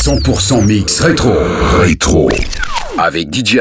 100% mix rétro. Rétro. Avec DJ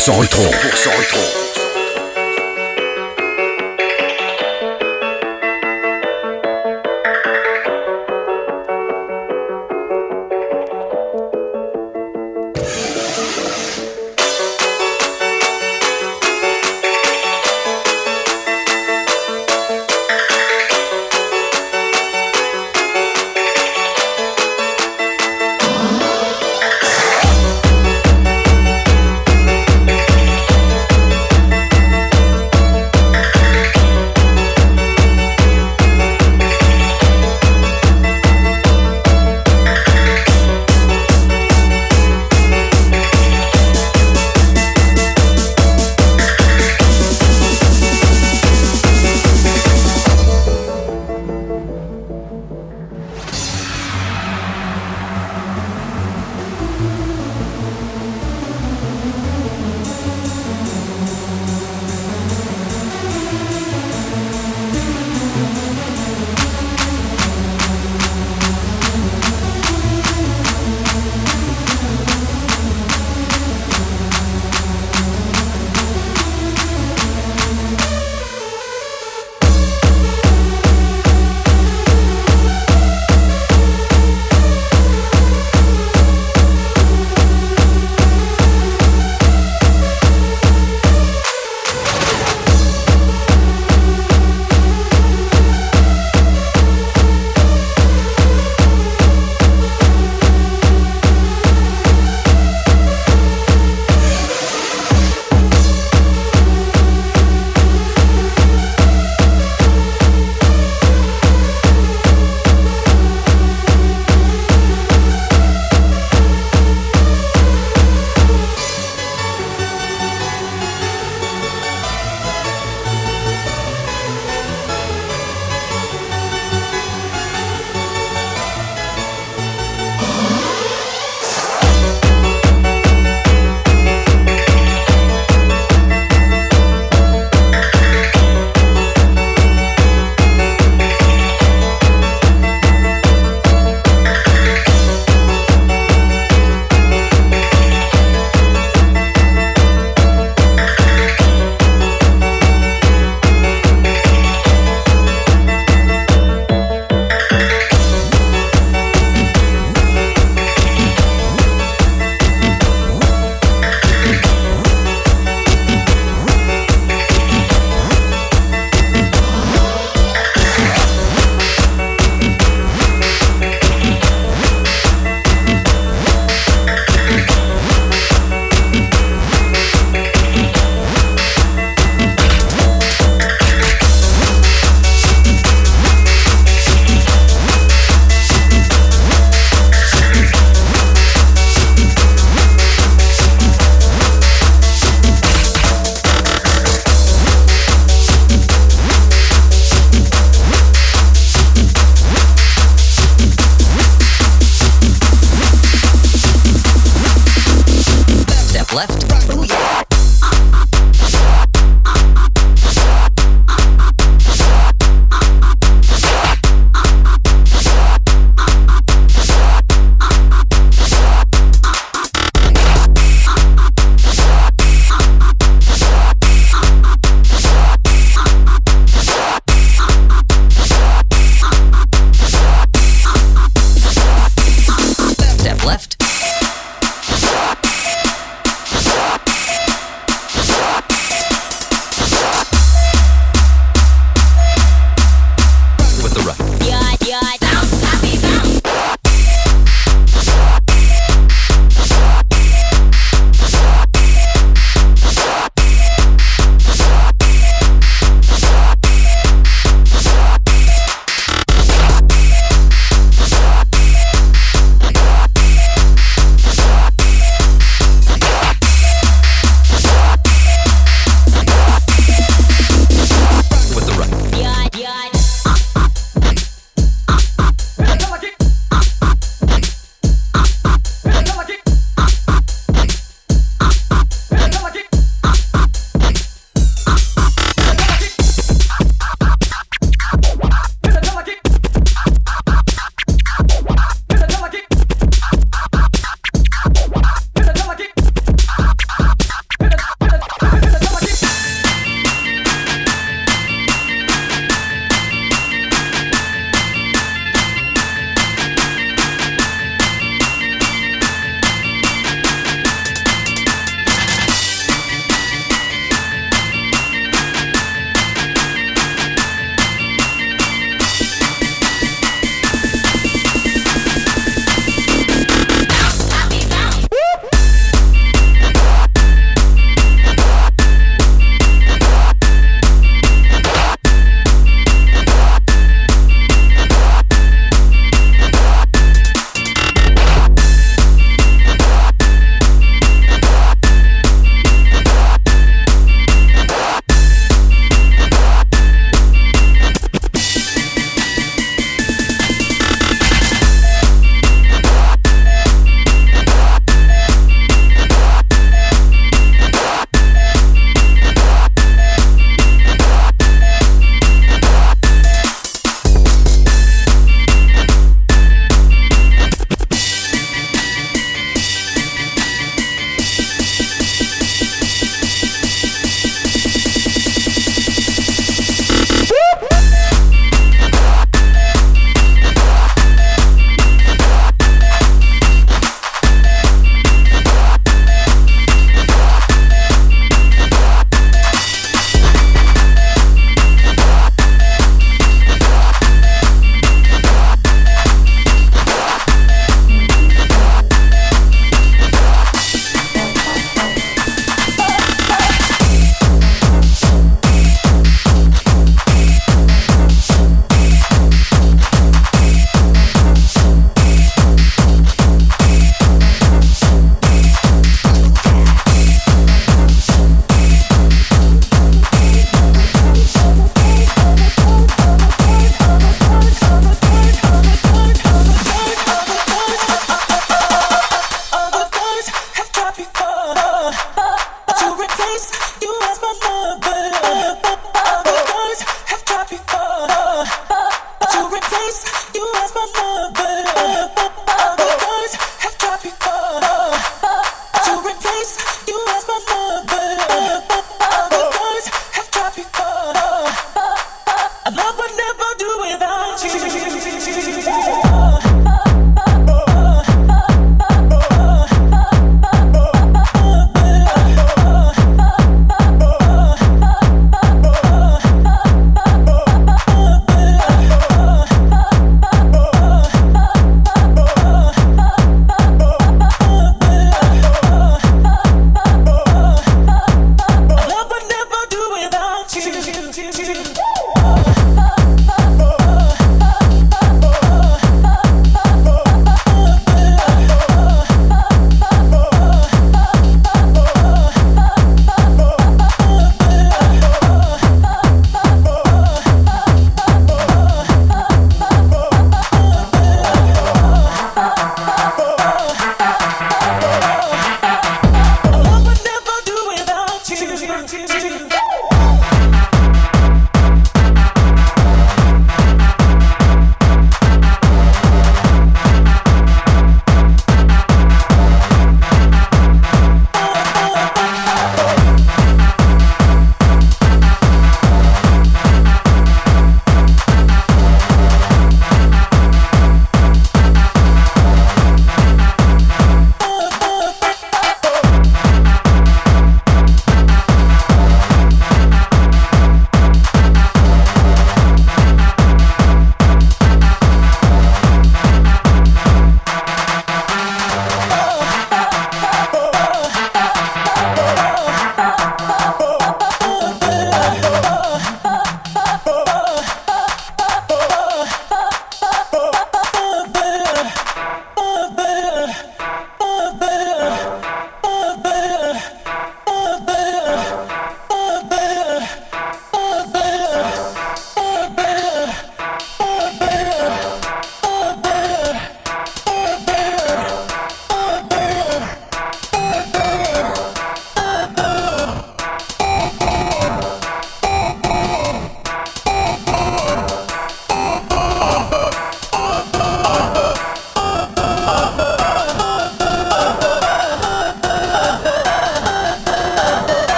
100%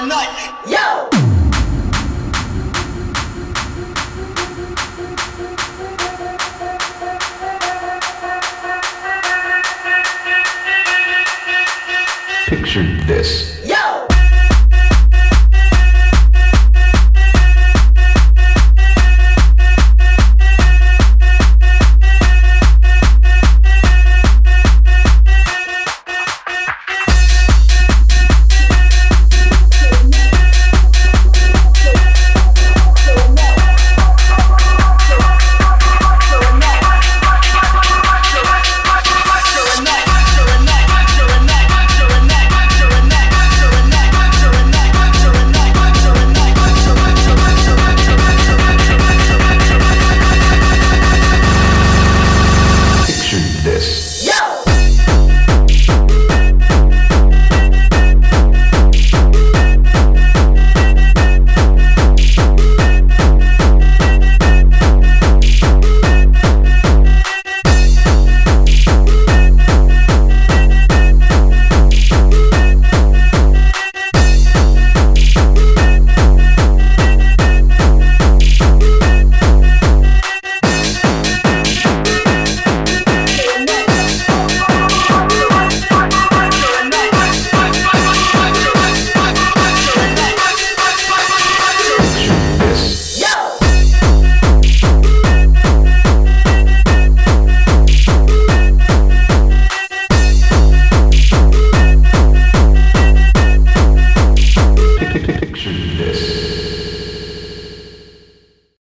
Yo! Picture this.